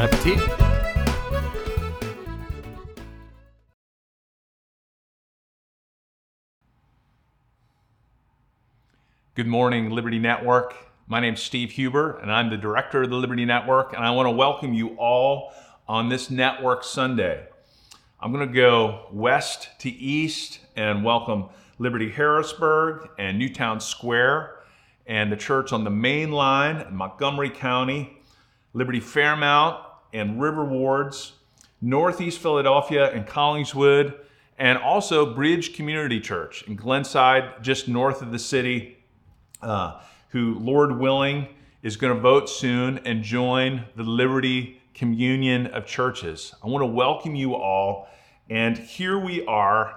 Bon appetit! Good morning, Liberty Network. My name is Steve Huber, and I'm the director of the Liberty Network, and I want to welcome you all on this network Sunday. I'm going to go west to east and welcome Liberty Harrisburg and Newtown Square and the church on the main line in Montgomery County, Liberty Fairmount and River Wards, Northeast Philadelphia and Collingswood, and also Bridge Community Church in Glenside, just north of the city, uh, who, Lord willing, is going to vote soon and join the Liberty Communion of Churches. I want to welcome you all. And here we are,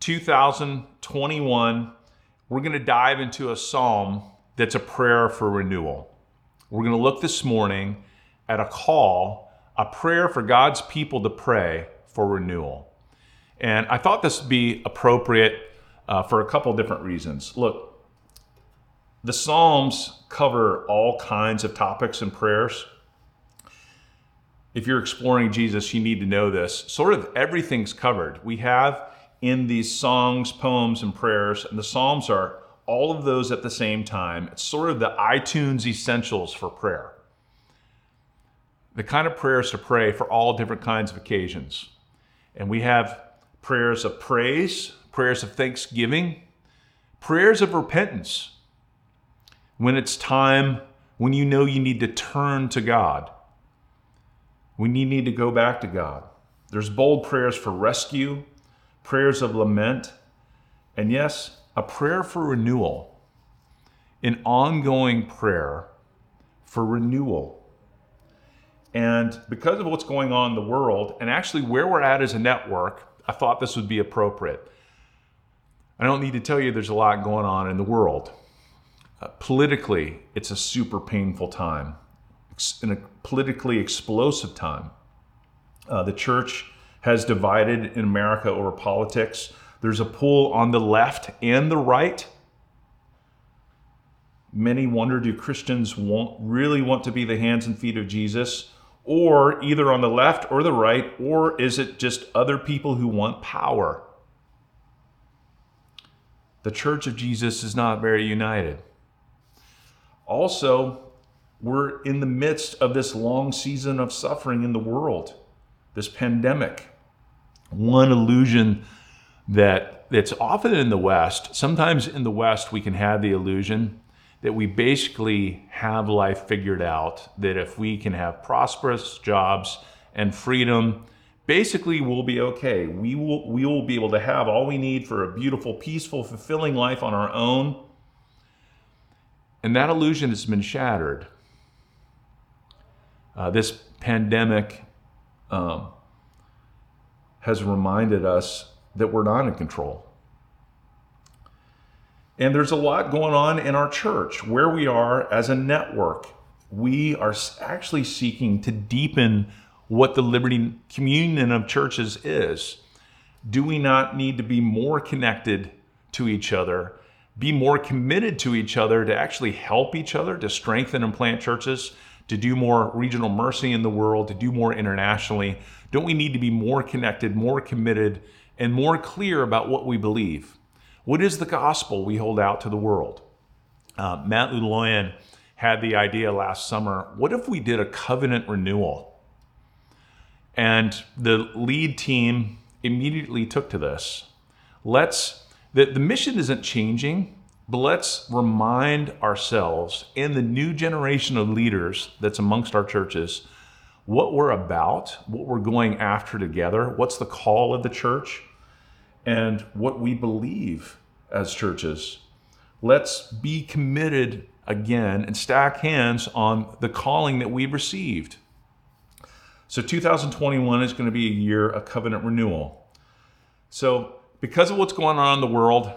2021 we're going to dive into a psalm that's a prayer for renewal. We're going to look this morning at a call, a prayer for God's people to pray for renewal. And I thought this would be appropriate uh, for a couple different reasons. Look, the Psalms cover all kinds of topics and prayers. If you're exploring Jesus, you need to know this. Sort of everything's covered. We have in these songs, poems, and prayers. And the Psalms are all of those at the same time. It's sort of the iTunes essentials for prayer. The kind of prayers to pray for all different kinds of occasions. And we have prayers of praise, prayers of thanksgiving, prayers of repentance. When it's time, when you know you need to turn to God, when you need to go back to God. There's bold prayers for rescue, prayers of lament, and yes, a prayer for renewal, an ongoing prayer for renewal. And because of what's going on in the world, and actually where we're at as a network, I thought this would be appropriate. I don't need to tell you there's a lot going on in the world. Uh, politically, it's a super painful time, in a politically explosive time. Uh, the church has divided in America over politics. There's a pull on the left and the right. Many wonder do Christians want, really want to be the hands and feet of Jesus, or either on the left or the right, or is it just other people who want power? The church of Jesus is not very united. Also, we're in the midst of this long season of suffering in the world, this pandemic one illusion that it's often in the West. Sometimes in the West, we can have the illusion that we basically have life figured out, that if we can have prosperous jobs and freedom, basically we'll be okay. We will, we will be able to have all we need for a beautiful, peaceful, fulfilling life on our own. And that illusion has been shattered. Uh, this pandemic um, has reminded us that we're not in control. And there's a lot going on in our church where we are as a network. We are actually seeking to deepen what the Liberty Communion of Churches is. Do we not need to be more connected to each other, be more committed to each other to actually help each other, to strengthen and plant churches, to do more regional mercy in the world, to do more internationally? Don't we need to be more connected, more committed, and more clear about what we believe? What is the gospel we hold out to the world? Uh, Matt Luloyan had the idea last summer what if we did a covenant renewal? And the lead team immediately took to this. Let's, the, the mission isn't changing, but let's remind ourselves and the new generation of leaders that's amongst our churches what we're about, what we're going after together, what's the call of the church, and what we believe as churches. Let's be committed again and stack hands on the calling that we've received. So 2021 is going to be a year of covenant renewal. So, because of what's going on in the world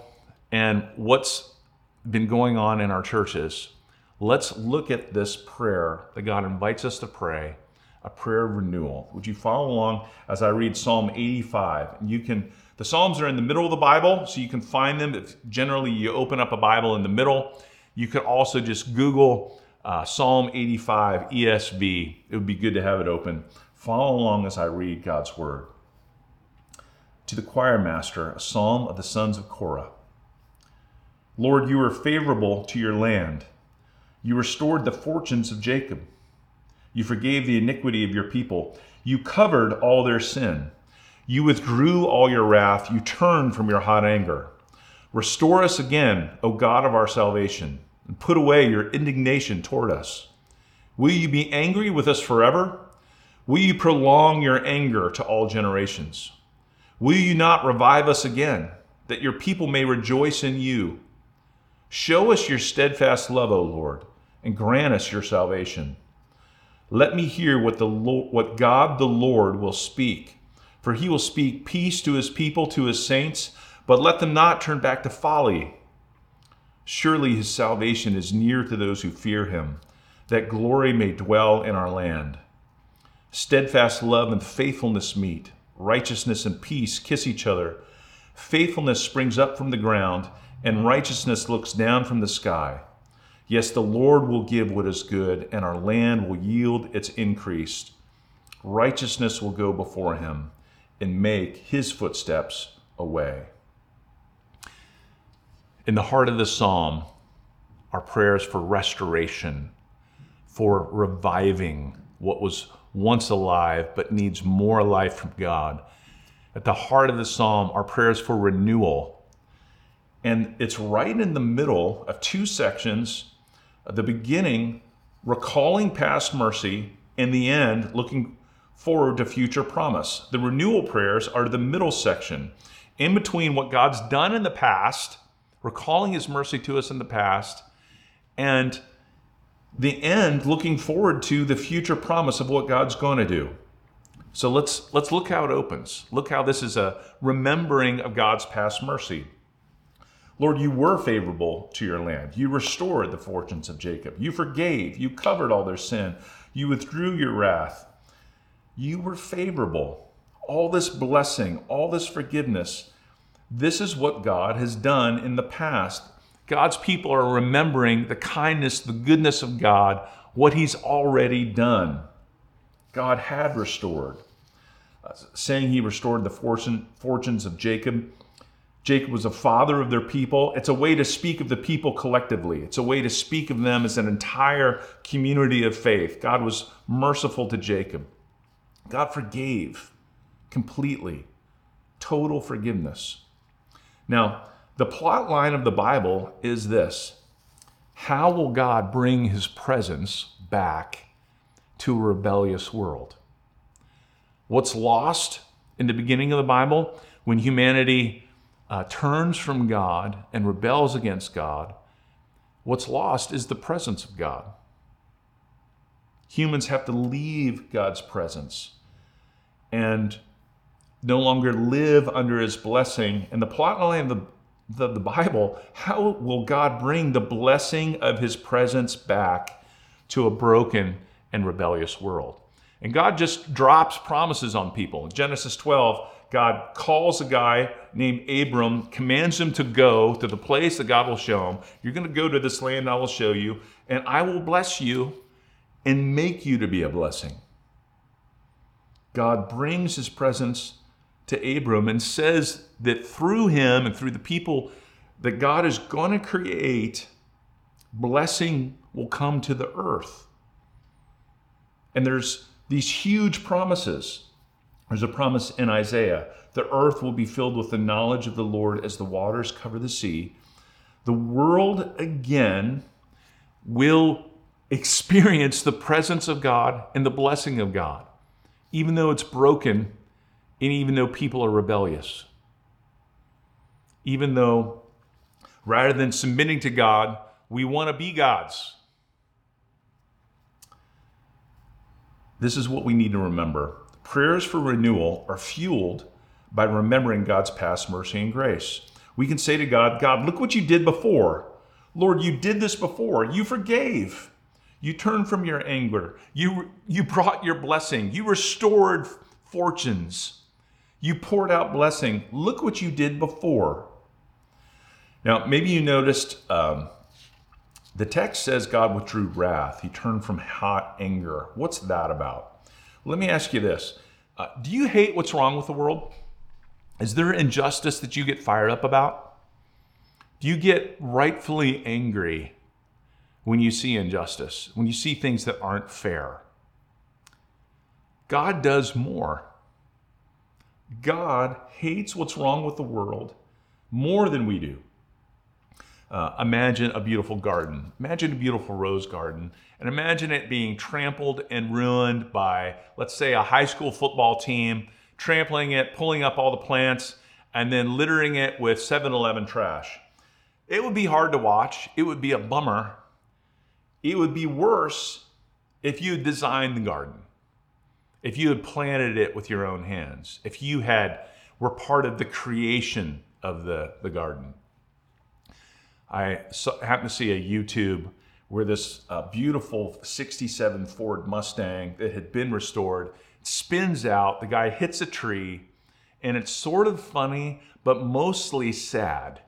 and what's been going on in our churches, let's look at this prayer that God invites us to pray, a prayer of renewal. Would you follow along as I read Psalm 85? And You can the Psalms are in the middle of the Bible, so you can find them. If generally, you open up a Bible in the middle. You could also just Google uh, Psalm 85 ESV. It would be good to have it open. Follow along as I read God's Word. To the choir master, a psalm of the sons of Korah. Lord, you are favorable to your land. You restored the fortunes of Jacob. You forgave the iniquity of your people. You covered all their sin. You withdrew all your wrath. You turned from your hot anger. Restore us again, O God of our salvation, and put away your indignation toward us. Will you be angry with us forever? Will you prolong your anger to all generations? Will you not revive us again, that your people may rejoice in you? Show us your steadfast love, O Lord, and grant us your salvation. Let me hear what, the, what God the Lord will speak for he will speak peace to his people, to his saints, but let them not turn back to folly. Surely his salvation is near to those who fear him, that glory may dwell in our land. Steadfast love and faithfulness meet, righteousness and peace kiss each other. Faithfulness springs up from the ground, and righteousness looks down from the sky. Yes, the Lord will give what is good, and our land will yield its increase. Righteousness will go before him and make his footsteps a way. In the heart of the psalm are prayers for restoration, for reviving what was once alive but needs more life from God. At the heart of the psalm are prayers for renewal. And it's right in the middle of two sections the beginning, recalling past mercy, and the end, looking forward to future promise. The renewal prayers are the middle section, in between what God's done in the past, recalling his mercy to us in the past, and the end looking forward to the future promise of what God's going to do. So let's let's look how it opens. Look how this is a remembering of God's past mercy. Lord, you were favorable to your land. You restored the fortunes of Jacob. You forgave. You covered all their sin. You withdrew your wrath you were favorable. All this blessing, all this forgiveness, this is what God has done in the past. God's people are remembering the kindness, the goodness of God, what He's already done. God had restored. Uh, saying He restored the fortune, fortunes of Jacob. Jacob was a father of their people. It's a way to speak of the people collectively. It's a way to speak of them as an entire community of faith. God was merciful to Jacob. God forgave completely, total forgiveness. Now, the plot line of the Bible is this How will God bring his presence back to a rebellious world? What's lost in the beginning of the Bible when humanity uh, turns from God and rebels against God? What's lost is the presence of God humans have to leave God's presence and no longer live under his blessing. And the plot line of the, the, the Bible, how will God bring the blessing of his presence back to a broken and rebellious world? And God just drops promises on people. In Genesis 12, God calls a guy named Abram, commands him to go to the place that God will show him. You're going to go to this land I will show you, and I will bless you and make you to be a blessing. God brings his presence to Abram and says that through him and through the people that God is going to create, blessing will come to the earth. And there's these huge promises. There's a promise in Isaiah the earth will be filled with the knowledge of the Lord as the waters cover the sea. The world again will experience the presence of God and the blessing of God, even though it's broken and even though people are rebellious. Even though rather than submitting to God, We want to be God's. This is what we need to remember. Prayers for renewal are fueled by remembering God's past mercy and grace. We can say to God, God, look what you did before. Lord, you did this before. You forgave. You turned from your anger. You, you brought your blessing. You restored fortunes. You poured out blessing. Look what you did before. Now, maybe you noticed um, the text says God withdrew wrath. He turned from hot anger. What's that about? Let me ask you this uh, Do you hate what's wrong with the world? Is there injustice that you get fired up about? Do you get rightfully angry when you see injustice, when you see things that aren't fair? God does more. God hates what's wrong with the world more than we do. Uh, imagine a beautiful garden. Imagine a beautiful rose garden. And imagine it being trampled and ruined by, let's say, a high school football team, trampling it, pulling up all the plants, and then littering it with 7 Eleven trash. It would be hard to watch. It would be a bummer. It would be worse if you designed the garden, if you had planted it with your own hands, if you had were part of the creation of the, the garden. I happened to see a YouTube where this uh, beautiful 67 Ford Mustang that had been restored spins out. The guy hits a tree, and it's sort of funny, but mostly sad.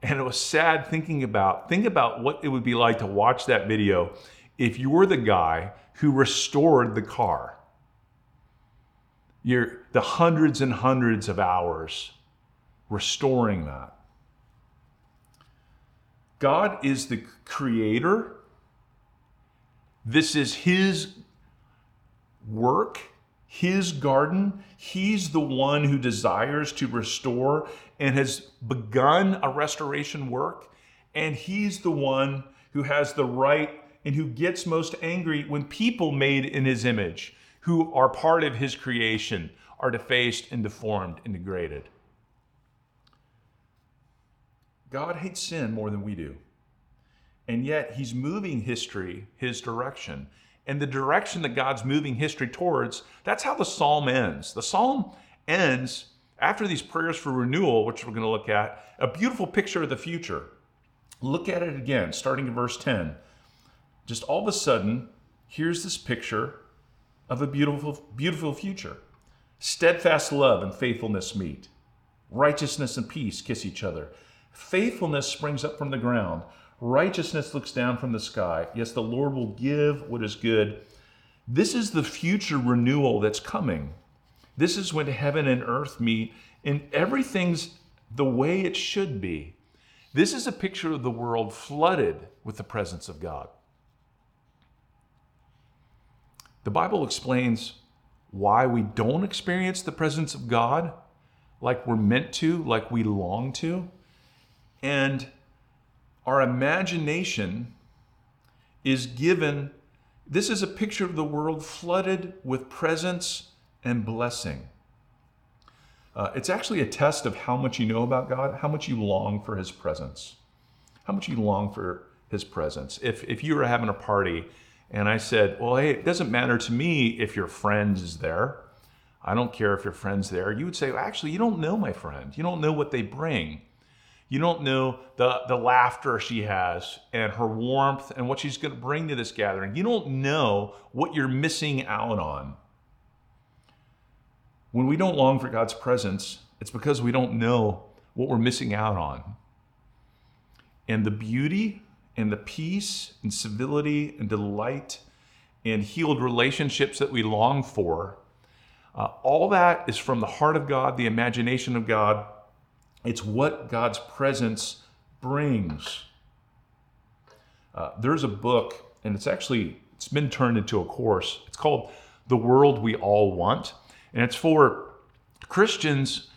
And it was sad thinking about think about what it would be like to watch that video if you were the guy who restored the car. You're the hundreds and hundreds of hours restoring that. God is the creator. This is his work, his garden. He's the one who desires to restore and has begun a restoration work. And he's the one who has the right and who gets most angry when people made in his image, who are part of his creation, are defaced and deformed and degraded. God hates sin more than we do. And yet he's moving history his direction. And the direction that God's moving history towards, that's how the psalm ends. The psalm ends after these prayers for renewal, which we're going to look at, a beautiful picture of the future. Look at it again, starting in verse 10. Just all of a sudden, here's this picture of a beautiful, beautiful future. Steadfast love and faithfulness meet. Righteousness and peace kiss each other. Faithfulness springs up from the ground. Righteousness looks down from the sky. Yes, the Lord will give what is good. This is the future renewal that's coming. This is when heaven and earth meet and everything's the way it should be. This is a picture of the world flooded with the presence of God. The Bible explains why we don't experience the presence of God like we're meant to, like we long to. And our imagination is given. This is a picture of the world flooded with presence and blessing. Uh, it's actually a test of how much you know about God, how much you long for His presence, how much you long for His presence. If, if you were having a party and I said, Well, hey, it doesn't matter to me if your friend is there, I don't care if your friend's there, you would say, well, Actually, you don't know my friend. You don't know what they bring. You don't know the, the laughter she has and her warmth and what she's going to bring to this gathering. You don't know what you're missing out on. When we don't long for God's presence, it's because we don't know what we're missing out on. And the beauty and the peace and civility and delight and healed relationships that we long for, uh, all that is from the heart of God, the imagination of God, it's what God's presence brings. Uh, there's a book, and it's actually it's been turned into a course. It's called "The World We All Want," and it's for Christians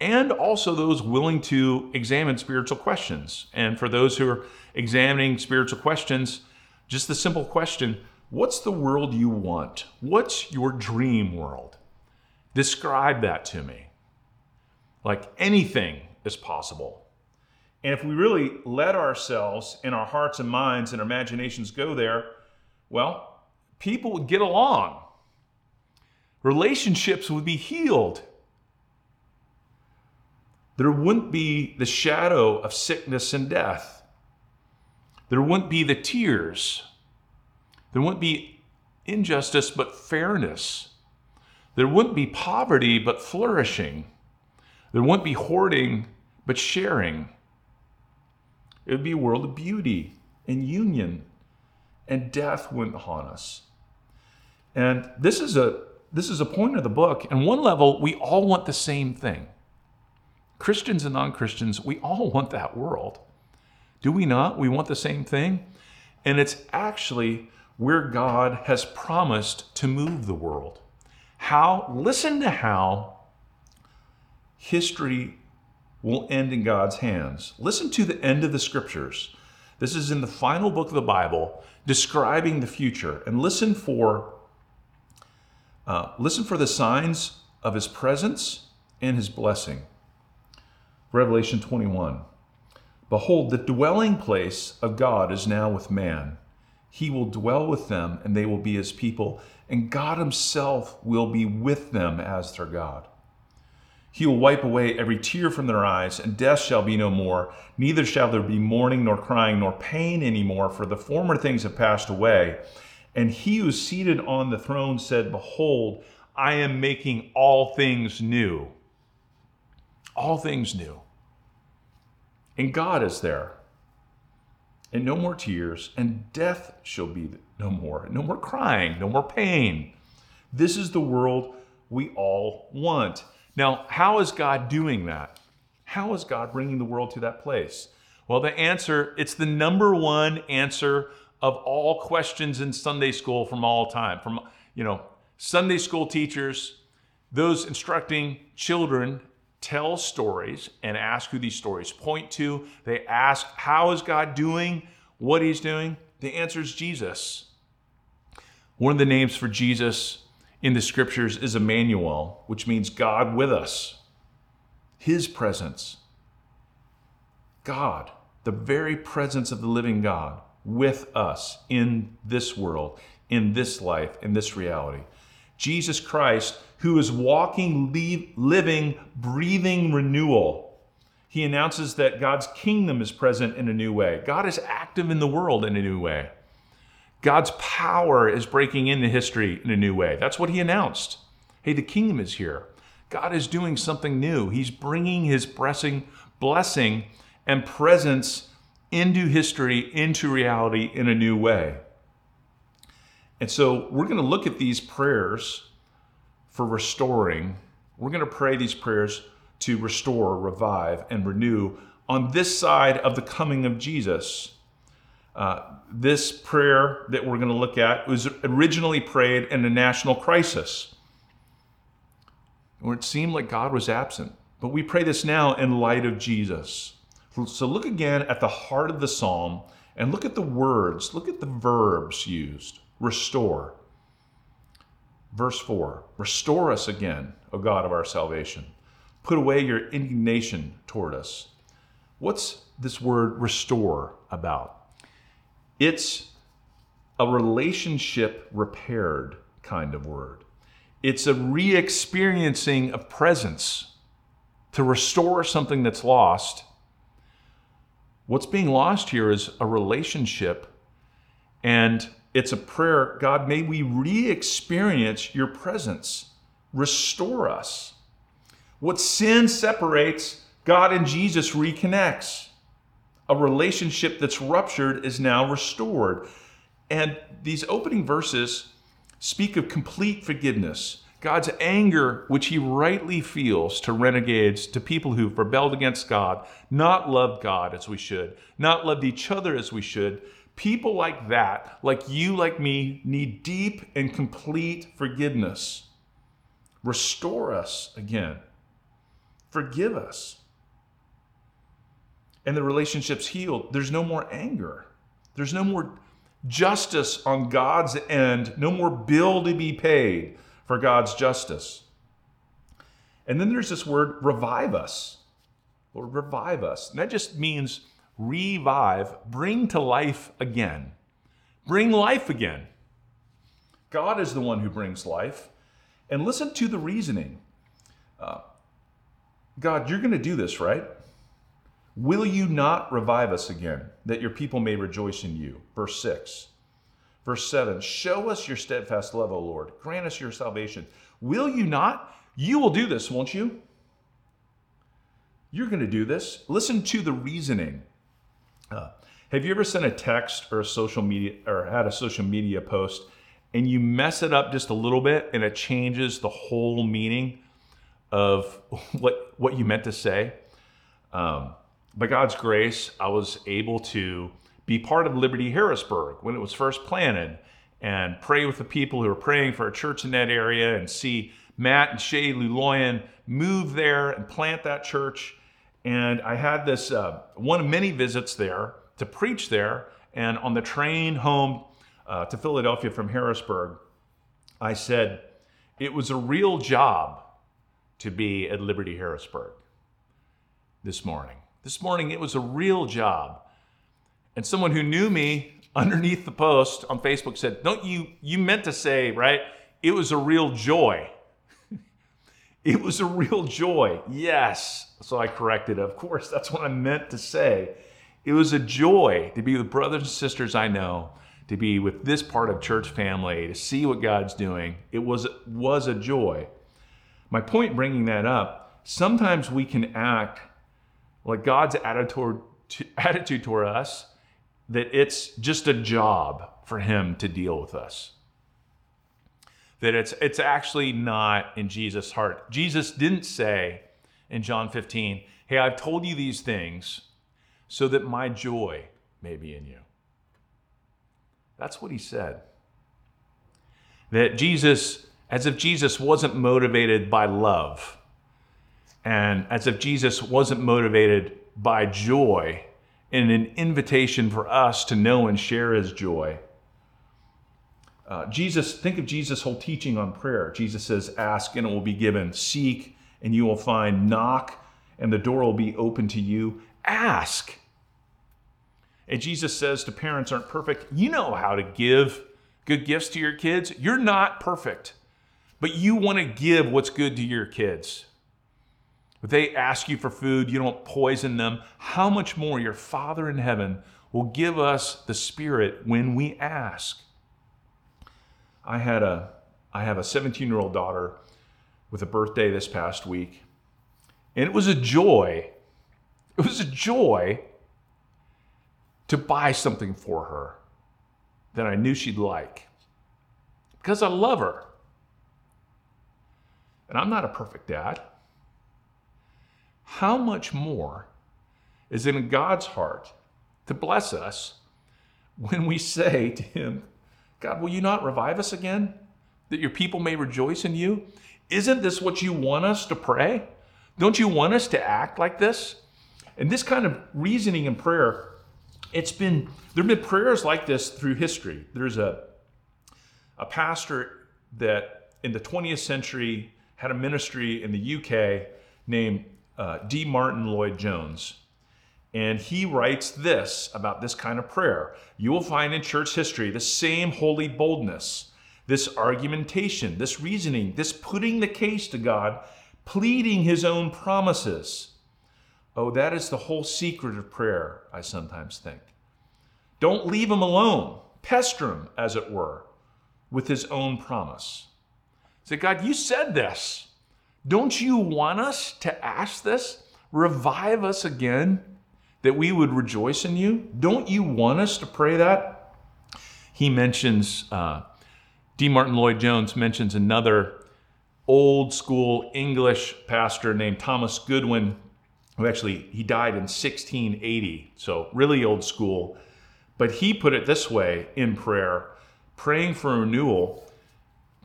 and also those willing to examine spiritual questions. And for those who are examining spiritual questions, just the simple question What's the world you want? What's your dream world? Describe that to me. Like anything is possible. And if we really let ourselves and our hearts and minds and imaginations go there, well, people would get along. Relationships would be healed. There wouldn't be the shadow of sickness and death. There wouldn't be the tears. There wouldn't be injustice but fairness. There wouldn't be poverty but flourishing. There wouldn't be hoarding but sharing. It would be a world of beauty and union, and death wouldn't haunt us. And this is a this is a point of the book. And one level, we all want the same thing. Christians and non-Christians, we all want that world. Do we not? We want the same thing. And it's actually where God has promised to move the world. How? Listen to how history will end in God's hands. Listen to the end of the scriptures. This is in the final book of the Bible describing the future. And listen for uh, listen for the signs of his presence and his blessing. Revelation 21. Behold, the dwelling place of God is now with man. He will dwell with them, and they will be his people, and God himself will be with them as their God. He will wipe away every tear from their eyes, and death shall be no more. Neither shall there be mourning, nor crying, nor pain any more, for the former things have passed away. And he who is seated on the throne said, Behold, I am making all things new. All things new. And God is there. And no more tears, and death shall be no more. No more crying, no more pain. This is the world we all want. Now, how is God doing that? How is God bringing the world to that place? Well, the answer, it's the number one answer of all questions in Sunday school from all time. From, you know, Sunday school teachers, those instructing children tell stories and ask who these stories point to. They ask, how is God doing what he's doing? The answer is Jesus. One of the names for Jesus in the scriptures is Emmanuel, which means God with us, His presence. God, the very presence of the living God with us in this world, in this life, in this reality. Jesus Christ, who is walking, living, breathing renewal. He announces that God's kingdom is present in a new way. God is active in the world in a new way. God's power is breaking into history in a new way. That's what he announced. Hey, the kingdom is here. God is doing something new. He's bringing his blessing, blessing and presence into history, into reality in a new way. And so we're going to look at these prayers for restoring. We're going to pray these prayers to restore, revive, and renew on this side of the coming of Jesus. Uh, this prayer that we're going to look at was originally prayed in a national crisis where it seemed like God was absent. But we pray this now in light of Jesus. So look again at the heart of the psalm and look at the words, look at the verbs used restore. Verse 4 Restore us again, O God of our salvation. Put away your indignation toward us. What's this word restore about? It's a relationship repaired kind of word. It's a re experiencing of presence to restore something that's lost. What's being lost here is a relationship, and it's a prayer God, may we re experience your presence. Restore us. What sin separates, God and Jesus reconnects a relationship that's ruptured is now restored. And these opening verses speak of complete forgiveness. God's anger, which he rightly feels to renegades, to people who've rebelled against God, not loved God as we should, not loved each other as we should. People like that, like you, like me, need deep and complete forgiveness. Restore us again. Forgive us and the relationship's healed, there's no more anger. There's no more justice on God's end, no more bill to be paid for God's justice. And then there's this word revive us. Lord, revive us. And that just means revive, bring to life again. Bring life again. God is the one who brings life. And listen to the reasoning. Uh, God, you're going to do this, right? Will you not revive us again, that your people may rejoice in you? Verse 6. Verse 7 Show us your steadfast love, O Lord. Grant us your salvation. Will you not? You will do this, won't you? You're going to do this. Listen to the reasoning. Uh, have you ever sent a text or a social media or had a social media post and you mess it up just a little bit and it changes the whole meaning of what what you meant to say? Um, by God's grace, I was able to be part of Liberty Harrisburg when it was first planted and pray with the people who were praying for a church in that area and see Matt and Shay Luloyan move there and plant that church. And I had this uh, one of many visits there to preach there. And on the train home uh, to Philadelphia from Harrisburg, I said, it was a real job to be at Liberty Harrisburg this morning. This morning, it was a real job. And someone who knew me underneath the post on Facebook said, Don't you, you meant to say, right? It was a real joy. it was a real joy. Yes. So I corrected, of course, that's what I meant to say. It was a joy to be with brothers and sisters I know, to be with this part of church family, to see what God's doing. It was, was a joy. My point bringing that up, sometimes we can act like God's attitude, attitude toward us that it's just a job for him to deal with us. That it's it's actually not in Jesus' heart. Jesus didn't say in John 15, "Hey, I've told you these things so that my joy may be in you." That's what he said. That Jesus as if Jesus wasn't motivated by love and as if Jesus wasn't motivated by joy and an invitation for us to know and share his joy. Uh, Jesus, think of Jesus' whole teaching on prayer. Jesus says, Ask and it will be given, seek and you will find, knock and the door will be open to you. Ask. And Jesus says to parents aren't perfect, you know how to give good gifts to your kids. You're not perfect, but you want to give what's good to your kids. They ask you for food, you don't poison them. How much more your Father in heaven will give us the Spirit when we ask? I had a I have a 17-year-old daughter with a birthday this past week. And it was a joy. It was a joy to buy something for her that I knew she'd like. Because I love her. And I'm not a perfect dad how much more is in God's heart to bless us when we say to Him, God, will you not revive us again? That your people may rejoice in you? Isn't this what you want us to pray? Don't you want us to act like this? And this kind of reasoning and prayer, it's been, there have been prayers like this through history. There's a, a pastor that in the 20th century had a ministry in the UK named uh, D. Martyn Lloyd-Jones. And he writes this about this kind of prayer. You will find in church history the same holy boldness, this argumentation, this reasoning, this putting the case to God, pleading his own promises. Oh, that is the whole secret of prayer, I sometimes think. Don't leave him alone. Pester him, as it were, with his own promise. Say, God, you said this. Don't you want us to ask this? Revive us again that we would rejoice in you? Don't you want us to pray that? He mentions, uh, D. Martyn Lloyd-Jones mentions another old school English pastor named Thomas Goodwin, who actually he died in 1680, so really old school. But he put it this way in prayer, praying for renewal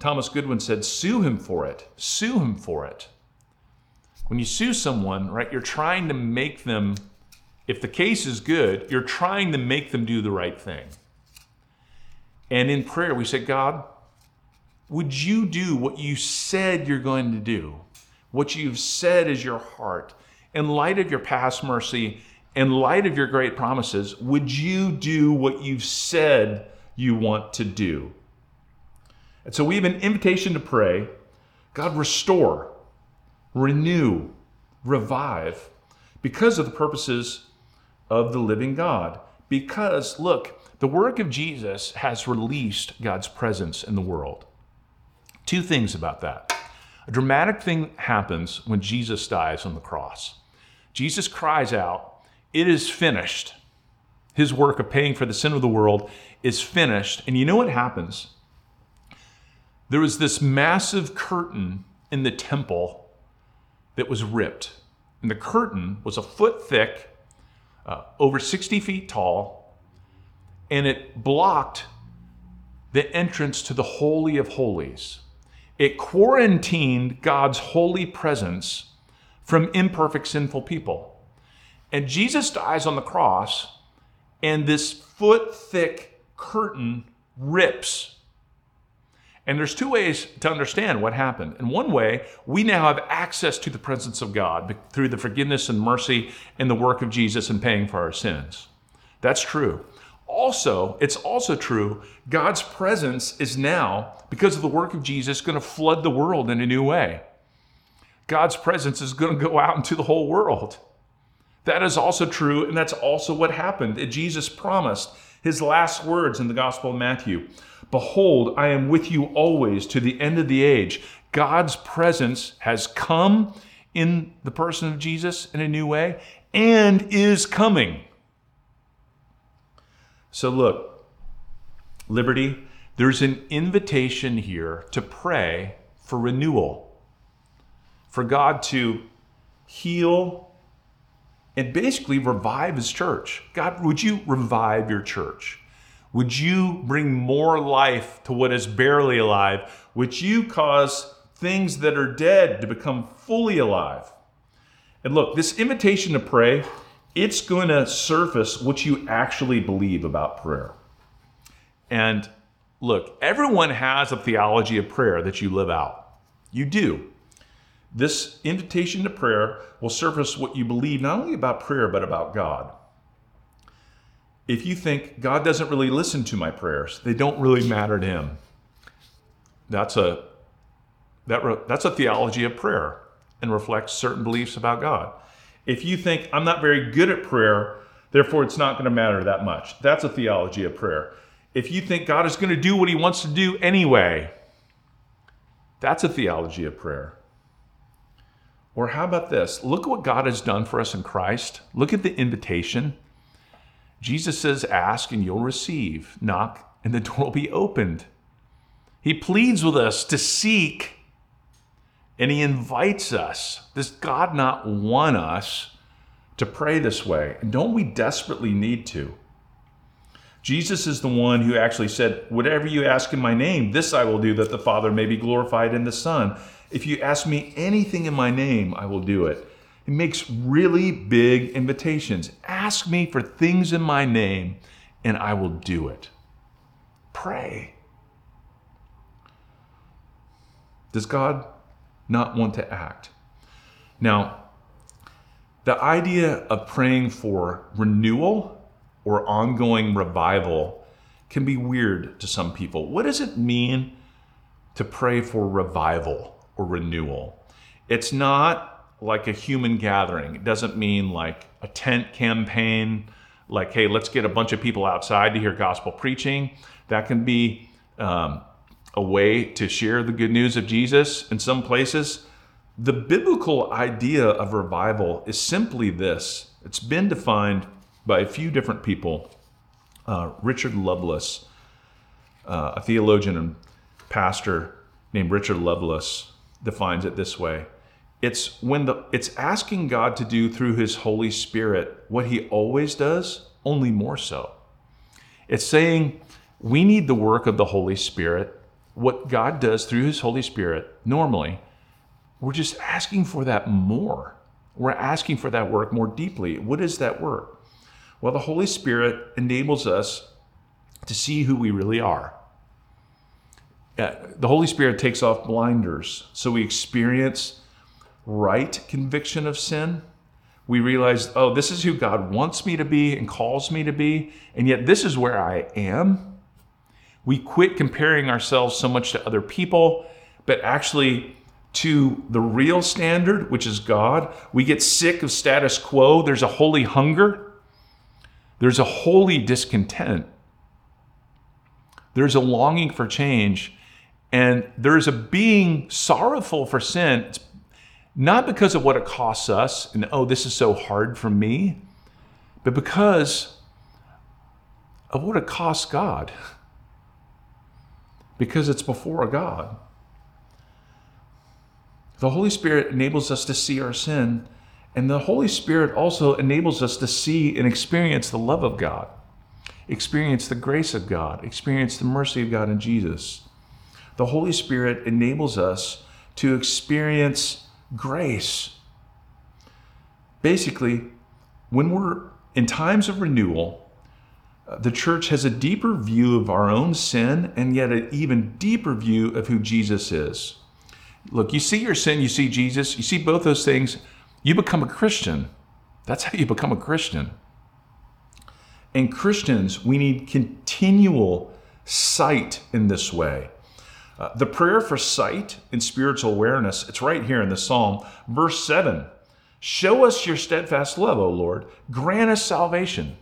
Thomas Goodwin said, sue him for it. Sue him for it. When you sue someone, right, you're trying to make them, if the case is good, you're trying to make them do the right thing. And in prayer, we say, God, would you do what you said you're going to do? What you've said is your heart. in light of your past mercy, in light of your great promises, would you do what you've said you want to do? And so we have an invitation to pray God, restore, renew, revive because of the purposes of the living God. Because, look, the work of Jesus has released God's presence in the world. Two things about that. A dramatic thing happens when Jesus dies on the cross. Jesus cries out, It is finished. His work of paying for the sin of the world is finished. And you know what happens? There was this massive curtain in the temple that was ripped. And the curtain was a foot thick, uh, over 60 feet tall, and it blocked the entrance to the Holy of Holies. It quarantined God's holy presence from imperfect, sinful people. And Jesus dies on the cross, and this foot thick curtain rips and there's two ways to understand what happened. In one way, we now have access to the presence of God through the forgiveness and mercy and the work of Jesus in paying for our sins. That's true. Also, it's also true, God's presence is now, because of the work of Jesus, going to flood the world in a new way. God's presence is going to go out into the whole world. That is also true, and that's also what happened. Jesus promised his last words in the Gospel of Matthew Behold, I am with you always to the end of the age. God's presence has come in the person of Jesus in a new way and is coming. So, look, Liberty, there's an invitation here to pray for renewal, for God to heal and basically revive his church. God, would you revive your church? Would you bring more life to what is barely alive? Would you cause things that are dead to become fully alive? And look, this invitation to pray, it's going to surface what you actually believe about prayer. And look, everyone has a theology of prayer that you live out. You do. This invitation to prayer will surface what you believe not only about prayer, but about God if you think God doesn't really listen to my prayers, they don't really matter to him. That's a that that's a theology of prayer and reflects certain beliefs about God. If you think I'm not very good at prayer, therefore it's not going to matter that much. That's a theology of prayer. If you think God is going to do what he wants to do anyway, that's a theology of prayer. Or how about this? Look at what God has done for us in Christ. Look at the invitation. Jesus says, Ask and you'll receive, knock and the door will be opened. He pleads with us to seek and he invites us. Does God not want us to pray this way? And don't we desperately need to? Jesus is the one who actually said, Whatever you ask in my name, this I will do, that the Father may be glorified in the Son. If you ask me anything in my name, I will do it. He makes really big invitations. Ask me for things in my name, and I will do it. Pray. Does God not want to act? Now, the idea of praying for renewal or ongoing revival can be weird to some people. What does it mean to pray for revival or renewal? It's not like a human gathering. It doesn't mean like a tent campaign, like, hey, let's get a bunch of people outside to hear gospel preaching. That can be um, a way to share the good news of Jesus in some places. The biblical idea of revival is simply this it's been defined by a few different people. Uh, Richard Lovelace, uh, a theologian and pastor named Richard Lovelace, defines it this way it's when the it's asking God to do through his Holy Spirit what he always does, only more so. It's saying we need the work of the Holy Spirit. What God does through his Holy Spirit normally, we're just asking for that more. We're asking for that work more deeply. What is that work? Well, the Holy Spirit enables us to see who we really are. Uh, the Holy Spirit takes off blinders so we experience right conviction of sin. We realize, oh, this is who God wants me to be and calls me to be, and yet this is where I am. We quit comparing ourselves so much to other people, but actually to the real standard, which is God. We get sick of status quo. There's a holy hunger, there's a holy discontent, there's a longing for change, and there's a being sorrowful for sin. It's not because of what it costs us and, oh, this is so hard for me, but because of what it costs God. Because it's before God. The Holy Spirit enables us to see our sin, and the Holy Spirit also enables us to see and experience the love of God, experience the grace of God, experience the mercy of God in Jesus. The Holy Spirit enables us to experience grace. Basically, when we're in times of renewal, uh, the church has a deeper view of our own sin and yet an even deeper view of who Jesus is. Look, you see your sin, you see Jesus, you see both those things, you become a Christian. That's how you become a Christian. And Christians, we need continual sight in this way. Uh, the prayer for sight and spiritual awareness, it's right here in the Psalm, verse 7. Show us your steadfast love, O Lord. Grant us salvation.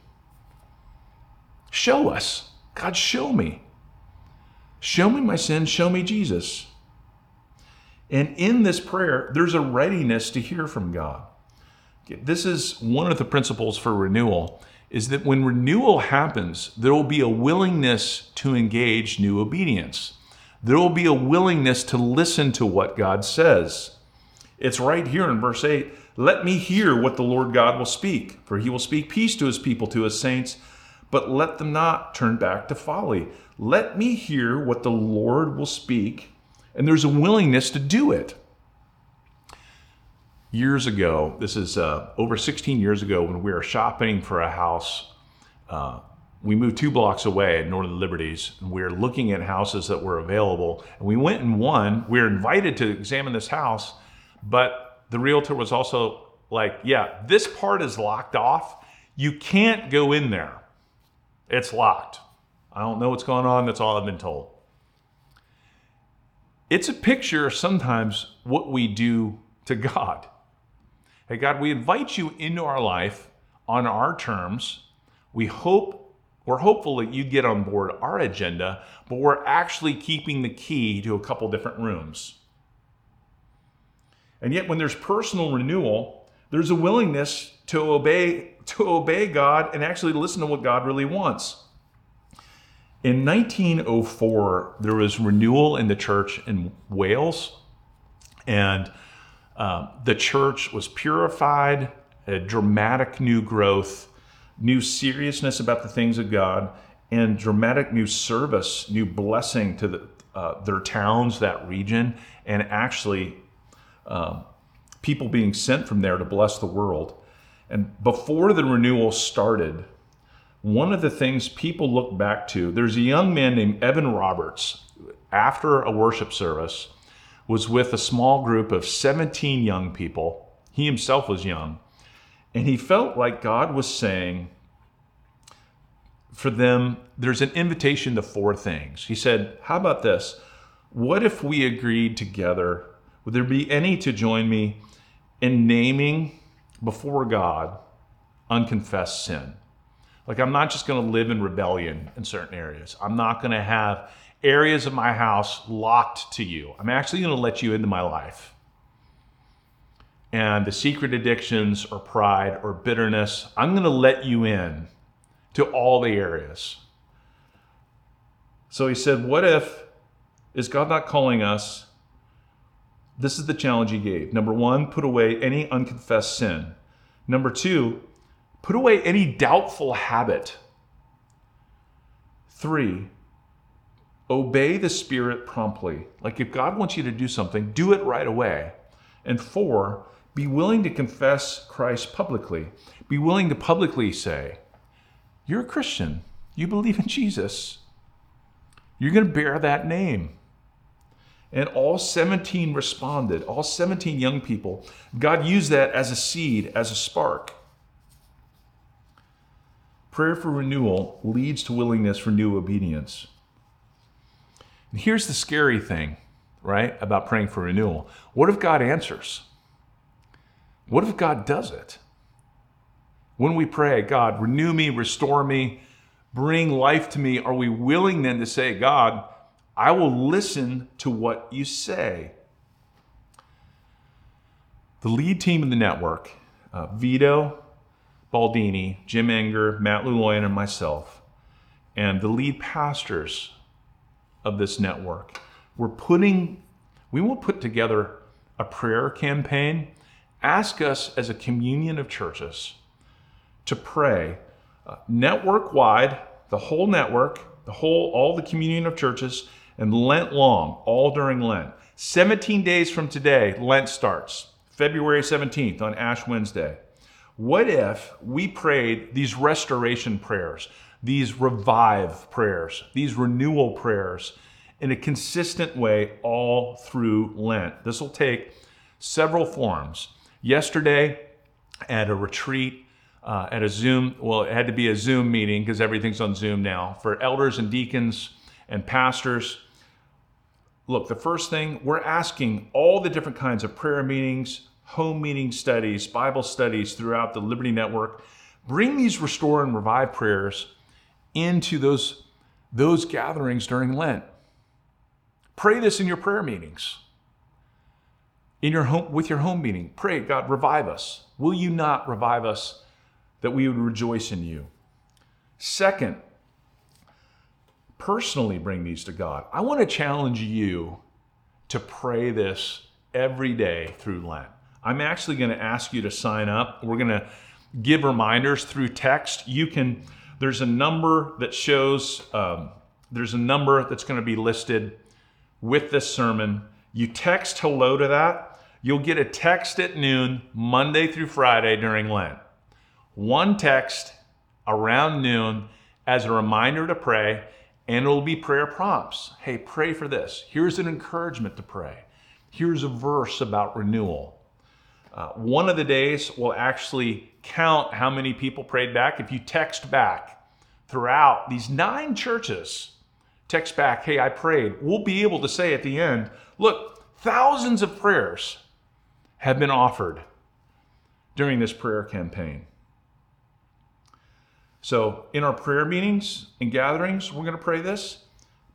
Show us. God, show me. Show me my sin. Show me Jesus. And in this prayer, there's a readiness to hear from God. This is one of the principles for renewal is that when renewal happens, there will be a willingness to engage new obedience. There will be a willingness to listen to what God says. It's right here in verse 8 Let me hear what the Lord God will speak, for he will speak peace to his people, to his saints, but let them not turn back to folly. Let me hear what the Lord will speak and there's a willingness to do it. Years ago, this is uh, over 16 years ago, when we were shopping for a house, uh, we moved two blocks away at Northern Liberties, and we were looking at houses that were available. And we went and won. We were invited to examine this house, but the realtor was also like, "Yeah, this part is locked off. You can't go in there. It's locked." I don't know what's going on. That's all I've been told it's a picture sometimes what we do to God. Hey, God, we invite you into our life on our terms. We hope, we're hopeful that you get on board our agenda, but we're actually keeping the key to a couple different rooms. And yet, when there's personal renewal, there's a willingness to obey, to obey God and actually listen to what God really wants. In 1904, there was renewal in the church in Wales, and uh, the church was purified, a dramatic new growth, new seriousness about the things of God, and dramatic new service, new blessing to the, uh, their towns, that region, and actually um, people being sent from there to bless the world. And before the renewal started, one of the things people look back to, there's a young man named Evan Roberts, after a worship service, was with a small group of 17 young people. He himself was young. And he felt like God was saying for them, there's an invitation to four things. He said, How about this? What if we agreed together? Would there be any to join me in naming before God unconfessed sin? Like, I'm not just going to live in rebellion in certain areas. I'm not going to have areas of my house locked to you. I'm actually going to let you into my life. And the secret addictions or pride or bitterness, I'm going to let you in to all the areas. So he said, What if, is God not calling us? This is the challenge he gave. Number one, put away any unconfessed sin. Number two, Put away any doubtful habit. Three, obey the Spirit promptly. Like if God wants you to do something, do it right away. And four, be willing to confess Christ publicly. Be willing to publicly say, You're a Christian. You believe in Jesus. You're going to bear that name. And all 17 responded, all 17 young people. God used that as a seed, as a spark. Prayer for renewal leads to willingness for new obedience. And here's the scary thing, right, about praying for renewal. What if God answers? What if God does it? When we pray, God, renew me, restore me, bring life to me, are we willing then to say, God, I will listen to what you say? The lead team in the network, uh, Vito Baldini, Jim Enger, Matt Luloyan, and myself, and the lead pastors of this network, we're putting, we will put together a prayer campaign. Ask us as a communion of churches to pray uh, network wide, the whole network, the whole, all the communion of churches, and Lent long, all during Lent. 17 days from today, Lent starts, February 17th on Ash Wednesday. What if we prayed these restoration prayers, these revive prayers, these renewal prayers in a consistent way all through Lent? This will take several forms. Yesterday, at a retreat, uh, at a Zoom, well, it had to be a Zoom meeting because everything's on Zoom now for elders and deacons and pastors. Look, the first thing, we're asking all the different kinds of prayer meetings, home meeting studies, Bible studies throughout the Liberty Network. Bring these restore and revive prayers into those, those gatherings during Lent. Pray this in your prayer meetings. In your home with your home meeting, pray, God, revive us. Will you not revive us that we would rejoice in you. Second, personally bring these to God. I want to challenge you to pray this every day through Lent. I'm actually going to ask you to sign up. We're going to give reminders through text. You can, there's a number that shows, um, there's a number that's going to be listed with this sermon. You text hello to that. You'll get a text at noon, Monday through Friday during Lent one text around noon as a reminder to pray, and it'll be prayer prompts. Hey, pray for this. Here's an encouragement to pray. Here's a verse about renewal. Uh, one of the days will actually count how many people prayed back. If you text back throughout these nine churches, text back, hey, I prayed, we'll be able to say at the end, look, thousands of prayers have been offered during this prayer campaign. So, in our prayer meetings and gatherings, we're going to pray this.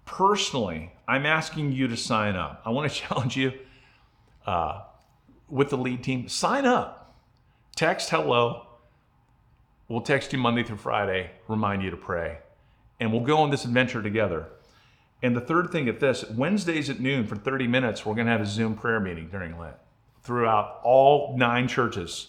Personally, I'm asking you to sign up. I want to challenge you uh, with the lead team sign up. Text hello. We'll text you Monday through Friday, remind you to pray. And we'll go on this adventure together. And the third thing at this Wednesdays at noon for 30 minutes, we're going to have a Zoom prayer meeting during Lent throughout all nine churches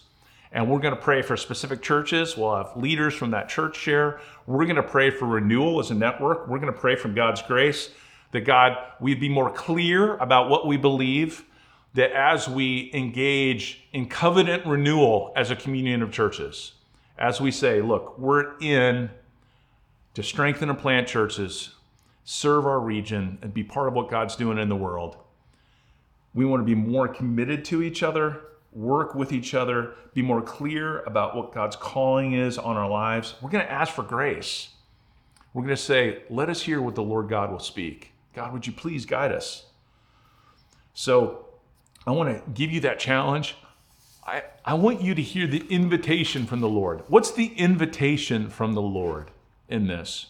and we're going to pray for specific churches. We'll have leaders from that church share. We're going to pray for renewal as a network. We're going to pray from God's grace that God, we'd be more clear about what we believe, that as we engage in covenant renewal as a communion of churches, as we say, look, we're in to strengthen and plant churches, serve our region, and be part of what God's doing in the world. We want to be more committed to each other work with each other, be more clear about what God's calling is on our lives. We're going to ask for grace. We're going to say, let us hear what the Lord God will speak. God, would you please guide us? So I want to give you that challenge. I, I want you to hear the invitation from the Lord. What's the invitation from the Lord in this?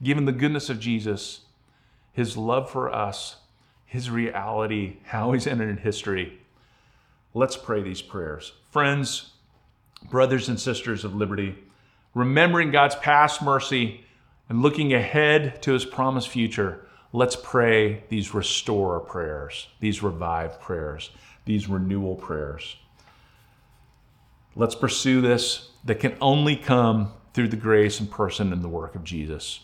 Given the goodness of Jesus, his love for us, his reality, how he's entered in history Let's pray these prayers. Friends, brothers and sisters of liberty, remembering God's past mercy and looking ahead to his promised future, let's pray these restore prayers, these revive prayers, these renewal prayers. Let's pursue this that can only come through the grace and person and the work of Jesus.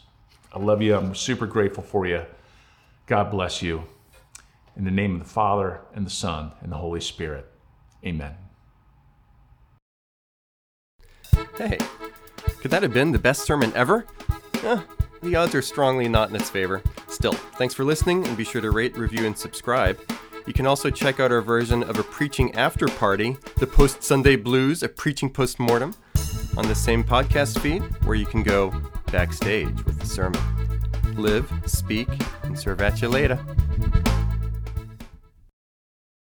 I love you. I'm super grateful for you. God bless you. In the name of the Father, and the Son, and the Holy Spirit. Amen. Hey, could that have been the best sermon ever? Eh, the odds are strongly not in its favor. Still, thanks for listening and be sure to rate, review, and subscribe. You can also check out our version of a preaching after party, the Post Sunday Blues, a preaching post mortem, on the same podcast feed where you can go backstage with the sermon. Live, speak, and serve at you later.